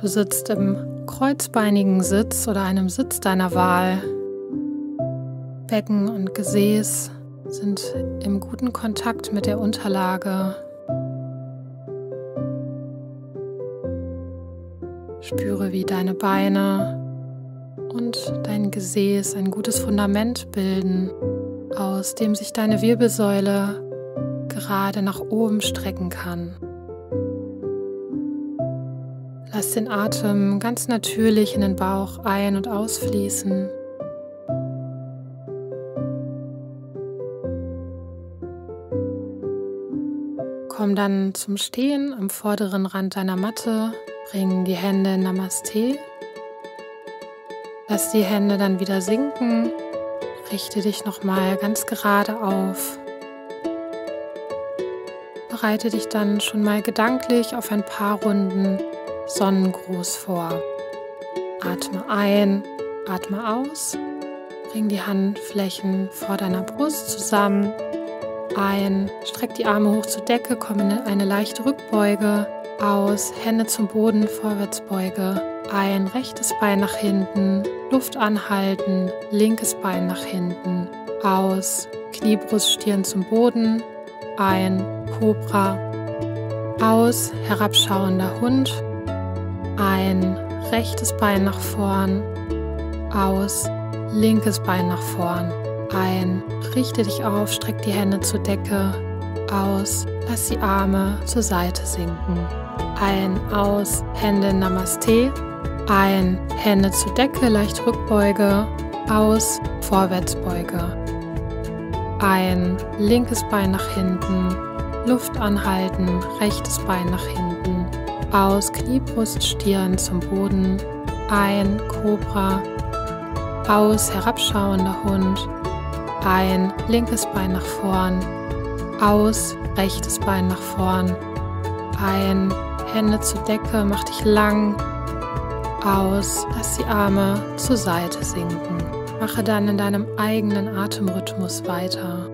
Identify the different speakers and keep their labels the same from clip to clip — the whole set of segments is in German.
Speaker 1: Du sitzt im kreuzbeinigen Sitz oder einem Sitz deiner Wahl. Becken und Gesäß sind im guten Kontakt mit der Unterlage. Spüre, wie deine Beine und dein Gesäß ein gutes Fundament bilden, aus dem sich deine Wirbelsäule gerade nach oben strecken kann. Lass den Atem ganz natürlich in den Bauch ein- und ausfließen. Komm dann zum Stehen am vorderen Rand deiner Matte, bring die Hände in Namaste. Lass die Hände dann wieder sinken, richte dich nochmal ganz gerade auf. Bereite dich dann schon mal gedanklich auf ein paar Runden Sonnengruß vor. Atme ein, atme aus. Bring die Handflächen vor deiner Brust zusammen. Ein, streck die Arme hoch zur Decke, komm in eine leichte Rückbeuge. Aus, Hände zum Boden, Vorwärtsbeuge. Ein, rechtes Bein nach hinten, Luft anhalten, linkes Bein nach hinten. Aus, Kniebrust, Stirn zum Boden. Ein, Cobra. Aus, herabschauender Hund. Ein, rechtes Bein nach vorn. Aus, linkes Bein nach vorn. Ein, richte dich auf, streck die Hände zur Decke. Aus, lass die Arme zur Seite sinken. Ein, aus, Hände Namaste. Ein, Hände zur Decke, leicht Rückbeuge. Aus, Vorwärtsbeuge. Ein, linkes Bein nach hinten. Luft anhalten, rechtes Bein nach hinten. Aus, Kniebrust, Stirn zum Boden. Ein, Cobra. Aus, herabschauender Hund. Ein, linkes Bein nach vorn. Aus, rechtes Bein nach vorn. Ein, Hände zur Decke, mach dich lang. Aus, lass die Arme zur Seite sinken. Mache dann in deinem eigenen Atemrhythmus weiter.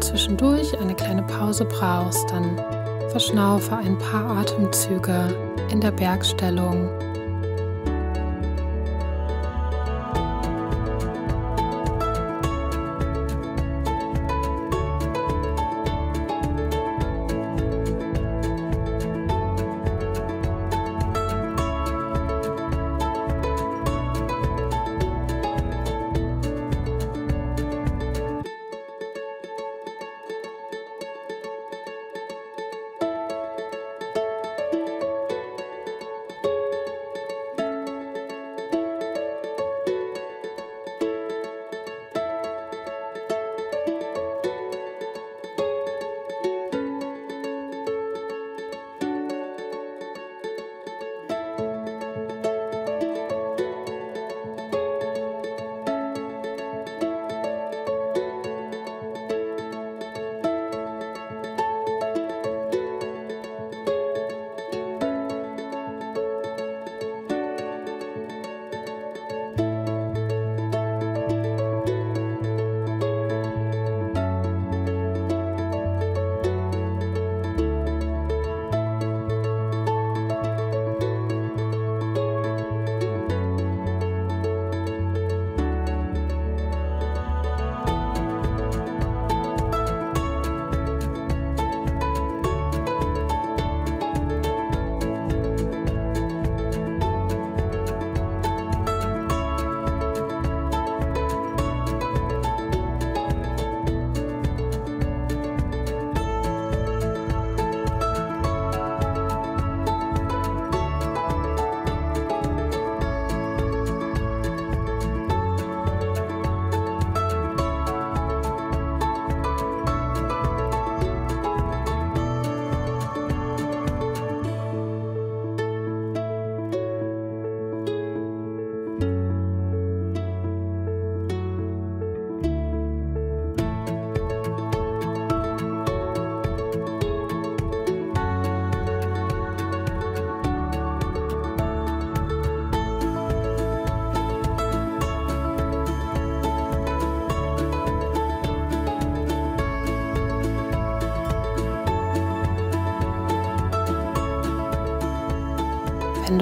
Speaker 1: Zwischendurch eine kleine Pause brauchst, dann verschnaufe ein paar Atemzüge in der Bergstellung.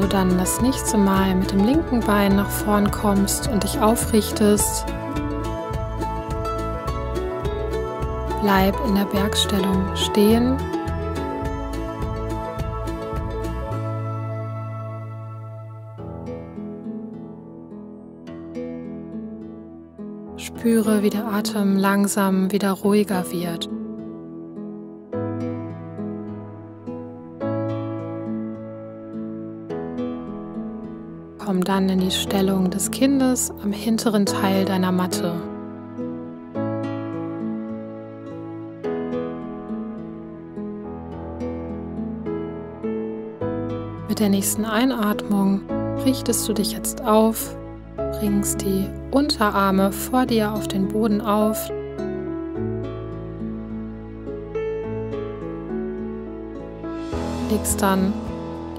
Speaker 1: Dann das nächste Mal mit dem linken Bein nach vorn kommst und dich aufrichtest, bleib in der Bergstellung stehen. Spüre, wie der Atem langsam wieder ruhiger wird. Dann in die Stellung des Kindes am hinteren Teil deiner Matte. Mit der nächsten Einatmung richtest du dich jetzt auf, bringst die Unterarme vor dir auf den Boden auf. Legst dann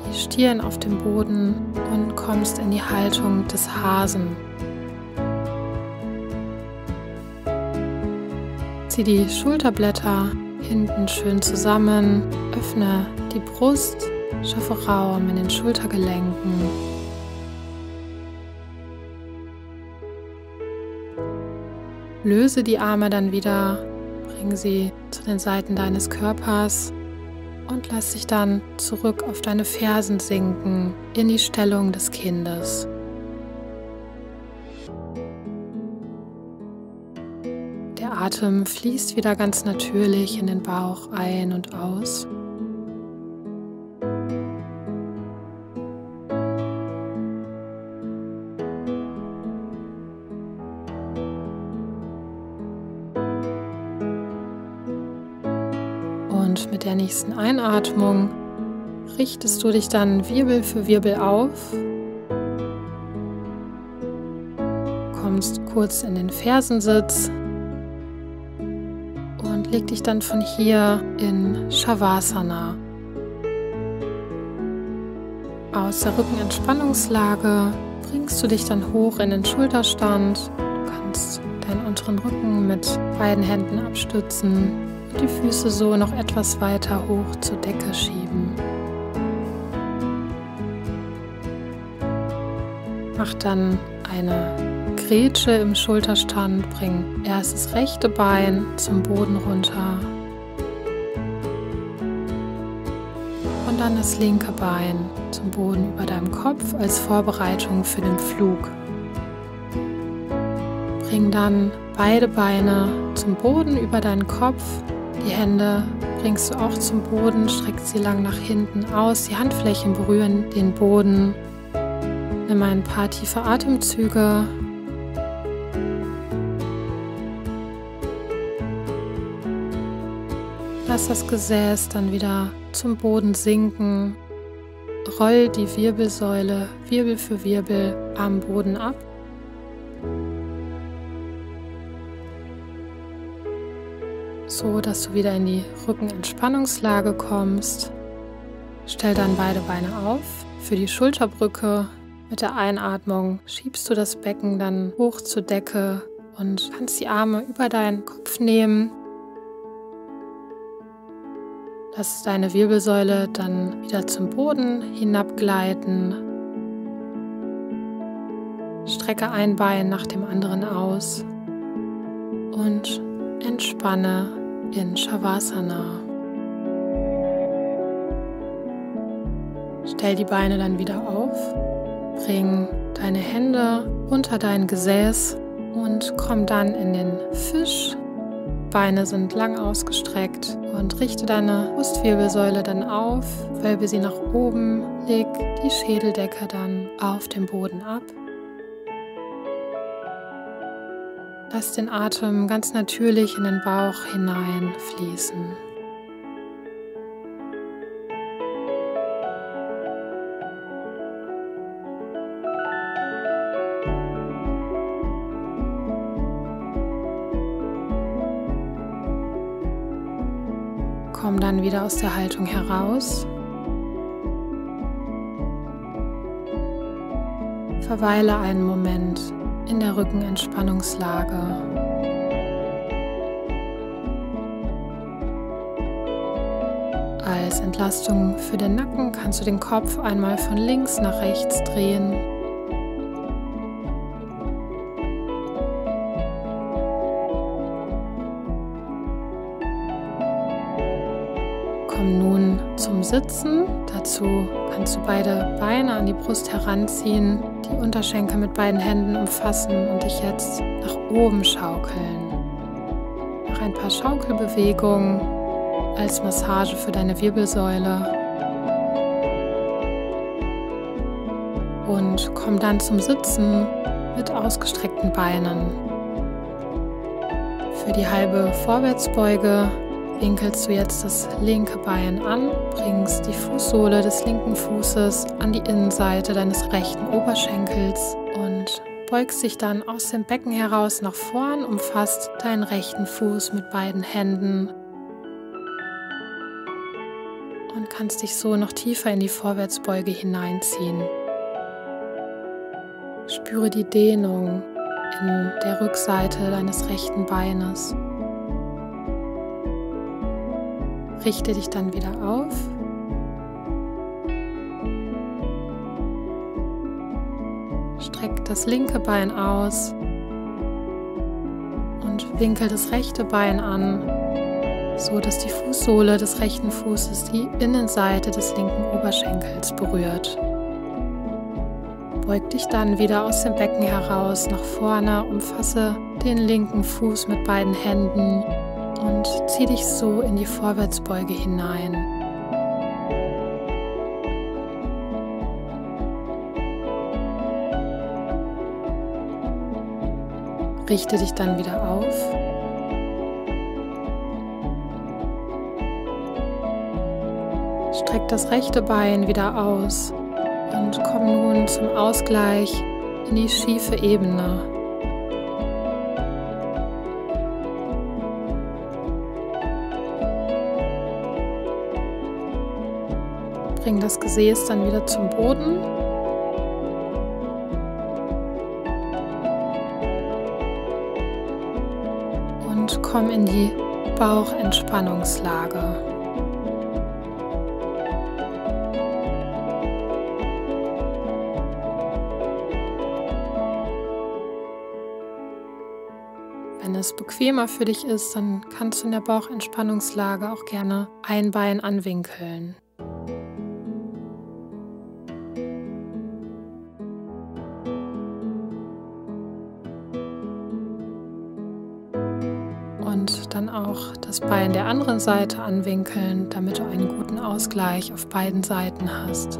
Speaker 1: die Stirn auf den Boden und kommst in die Haltung des Hasen. Zieh die Schulterblätter hinten schön zusammen, öffne die Brust, schaffe Raum in den Schultergelenken. Löse die Arme dann wieder, bring sie zu den Seiten deines Körpers und lass dich dann zurück auf deine Fersen sinken in die Stellung des Kindes. Der Atem fließt wieder ganz natürlich in den Bauch ein und aus. Nächsten Einatmung richtest du dich dann Wirbel für Wirbel auf, kommst kurz in den Fersensitz und leg dich dann von hier in Shavasana. Aus der Rückenentspannungslage bringst du dich dann hoch in den Schulterstand. Du kannst deinen unteren Rücken mit beiden Händen abstützen die Füße so noch etwas weiter hoch zur Decke schieben. Mach dann eine Grätsche im Schulterstand, bring erst das rechte Bein zum Boden runter und dann das linke Bein zum Boden über deinem Kopf als Vorbereitung für den Flug. Bring dann beide Beine zum Boden über deinen Kopf die Hände bringst du auch zum Boden, streckst sie lang nach hinten aus. Die Handflächen berühren den Boden. Nimm ein paar tiefe Atemzüge. Lass das Gesäß dann wieder zum Boden sinken. Roll die Wirbelsäule Wirbel für Wirbel am Boden ab. So dass du wieder in die Rückenentspannungslage kommst. Stell dann beide Beine auf für die Schulterbrücke. Mit der Einatmung schiebst du das Becken dann hoch zur Decke und kannst die Arme über deinen Kopf nehmen. Lass deine Wirbelsäule dann wieder zum Boden hinabgleiten. Strecke ein Bein nach dem anderen aus und entspanne in Shavasana. Stell die Beine dann wieder auf, bring deine Hände unter dein Gesäß und komm dann in den Fisch. Beine sind lang ausgestreckt und richte deine Brustwirbelsäule dann auf, wölbe sie nach oben, leg die Schädeldecke dann auf dem Boden ab Lass den Atem ganz natürlich in den Bauch hineinfließen. Komm dann wieder aus der Haltung heraus. Verweile einen Moment in der Rückenentspannungslage. Als Entlastung für den Nacken kannst du den Kopf einmal von links nach rechts drehen. Komm nun zum Sitzen. Dazu kannst du beide Beine an die Brust heranziehen, die Unterschenkel mit beiden Händen umfassen und dich jetzt nach oben schaukeln. Mach ein paar Schaukelbewegungen als Massage für deine Wirbelsäule. Und komm dann zum Sitzen mit ausgestreckten Beinen. Für die halbe Vorwärtsbeuge winkelst du jetzt das linke Bein an, bringst die Fußsohle des linken Fußes an die Innenseite deines rechten Oberschenkels und beugst dich dann aus dem Becken heraus nach vorn, umfasst deinen rechten Fuß mit beiden Händen und kannst dich so noch tiefer in die Vorwärtsbeuge hineinziehen. Spüre die Dehnung in der Rückseite deines rechten Beines. Richte dich dann wieder auf. Streck das linke Bein aus und winkel das rechte Bein an, so dass die Fußsohle des rechten Fußes die Innenseite des linken Oberschenkels berührt. Beug dich dann wieder aus dem Becken heraus nach vorne, umfasse den linken Fuß mit beiden Händen und zieh dich so in die Vorwärtsbeuge hinein. Richte dich dann wieder auf. Streck das rechte Bein wieder aus und komm nun zum Ausgleich in die schiefe Ebene. Bring das Gesäß dann wieder zum Boden. Und komm in die Bauchentspannungslage. Wenn es bequemer für dich ist, dann kannst du in der Bauchentspannungslage auch gerne ein Bein anwinkeln. Anderen Seite anwinkeln, damit du einen guten Ausgleich auf beiden Seiten hast.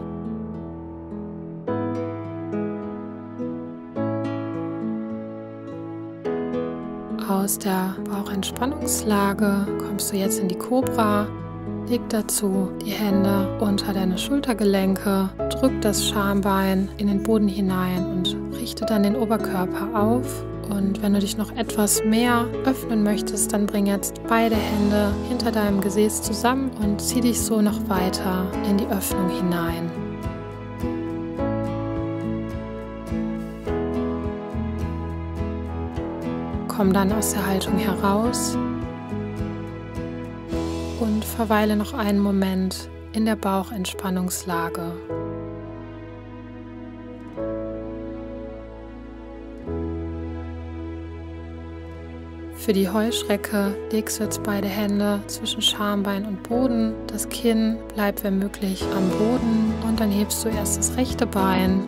Speaker 1: Aus der Bauchentspannungslage kommst du jetzt in die Cobra. Leg dazu die Hände unter deine Schultergelenke, drück das Schambein in den Boden hinein und richte dann den Oberkörper auf und wenn du dich noch etwas mehr öffnen möchtest, dann bring jetzt beide Hände hinter deinem Gesäß zusammen und zieh dich so noch weiter in die Öffnung hinein. Komm dann aus der Haltung heraus und verweile noch einen Moment in der Bauchentspannungslage. Für die Heuschrecke legst du jetzt beide Hände zwischen Schambein und Boden. Das Kinn bleibt wenn möglich am Boden und dann hebst du erst das rechte Bein.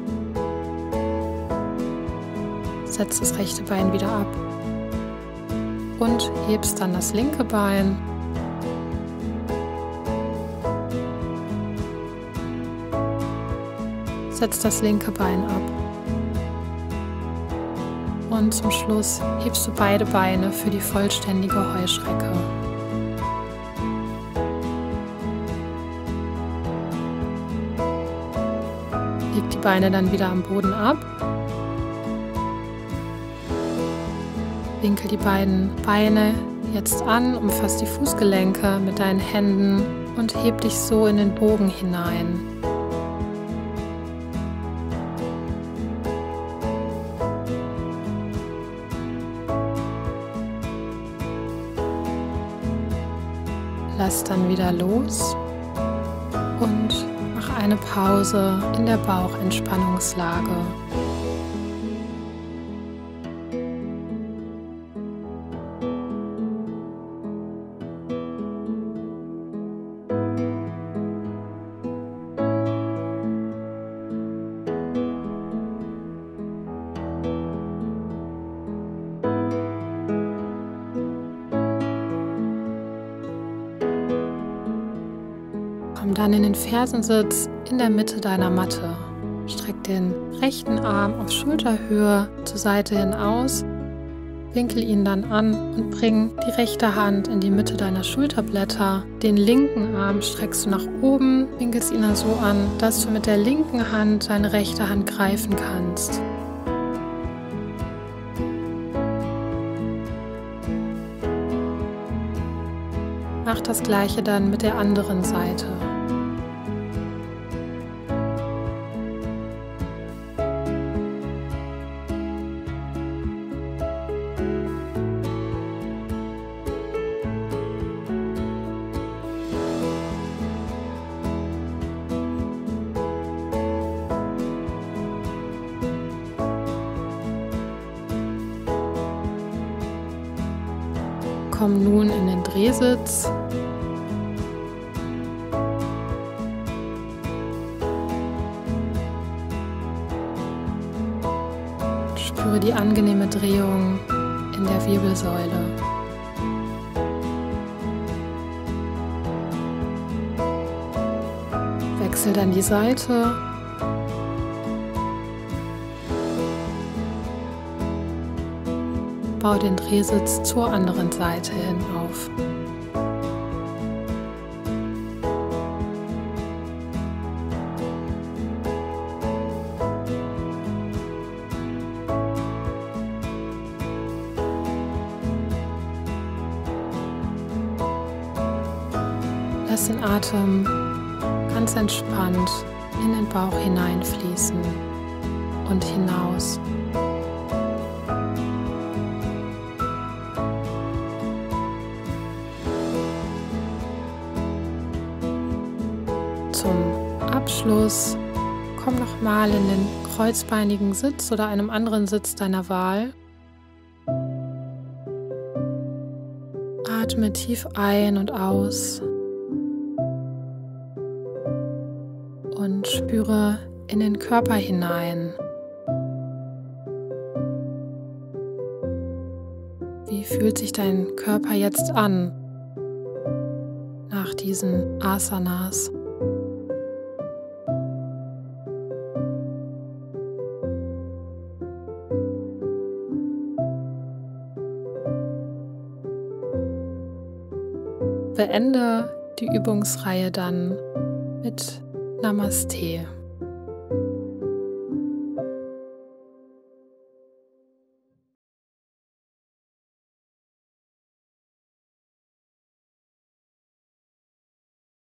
Speaker 1: Setzt das rechte Bein wieder ab und hebst dann das linke Bein. Setzt das linke Bein ab. Und zum Schluss hebst du beide Beine für die vollständige Heuschrecke. Leg die Beine dann wieder am Boden ab. Winkel die beiden Beine jetzt an, umfass die Fußgelenke mit deinen Händen und heb dich so in den Bogen hinein. lass dann wieder los und mach eine Pause in der Bauchentspannungslage. Komm dann in den Fersensitz in der Mitte deiner Matte. Streck den rechten Arm auf Schulterhöhe zur Seite hin aus, winkel ihn dann an und bring die rechte Hand in die Mitte deiner Schulterblätter. Den linken Arm streckst du nach oben, winkelst ihn dann so an, dass du mit der linken Hand deine rechte Hand greifen kannst. Mach das gleiche dann mit der anderen Seite. Komm nun in den Drehsitz. Spüre die angenehme Drehung in der Wirbelsäule. Wechsel dann die Seite Bau den Drehsitz zur anderen Seite hin auf. Lass den Atem ganz entspannt in den Bauch hineinfließen und hinaus. Zum Abschluss komm nochmal in den kreuzbeinigen Sitz oder einem anderen Sitz deiner Wahl. Atme tief ein und aus und spüre in den Körper hinein. Wie fühlt sich dein Körper jetzt an nach diesen Asanas? Beende die Übungsreihe dann mit Namaste.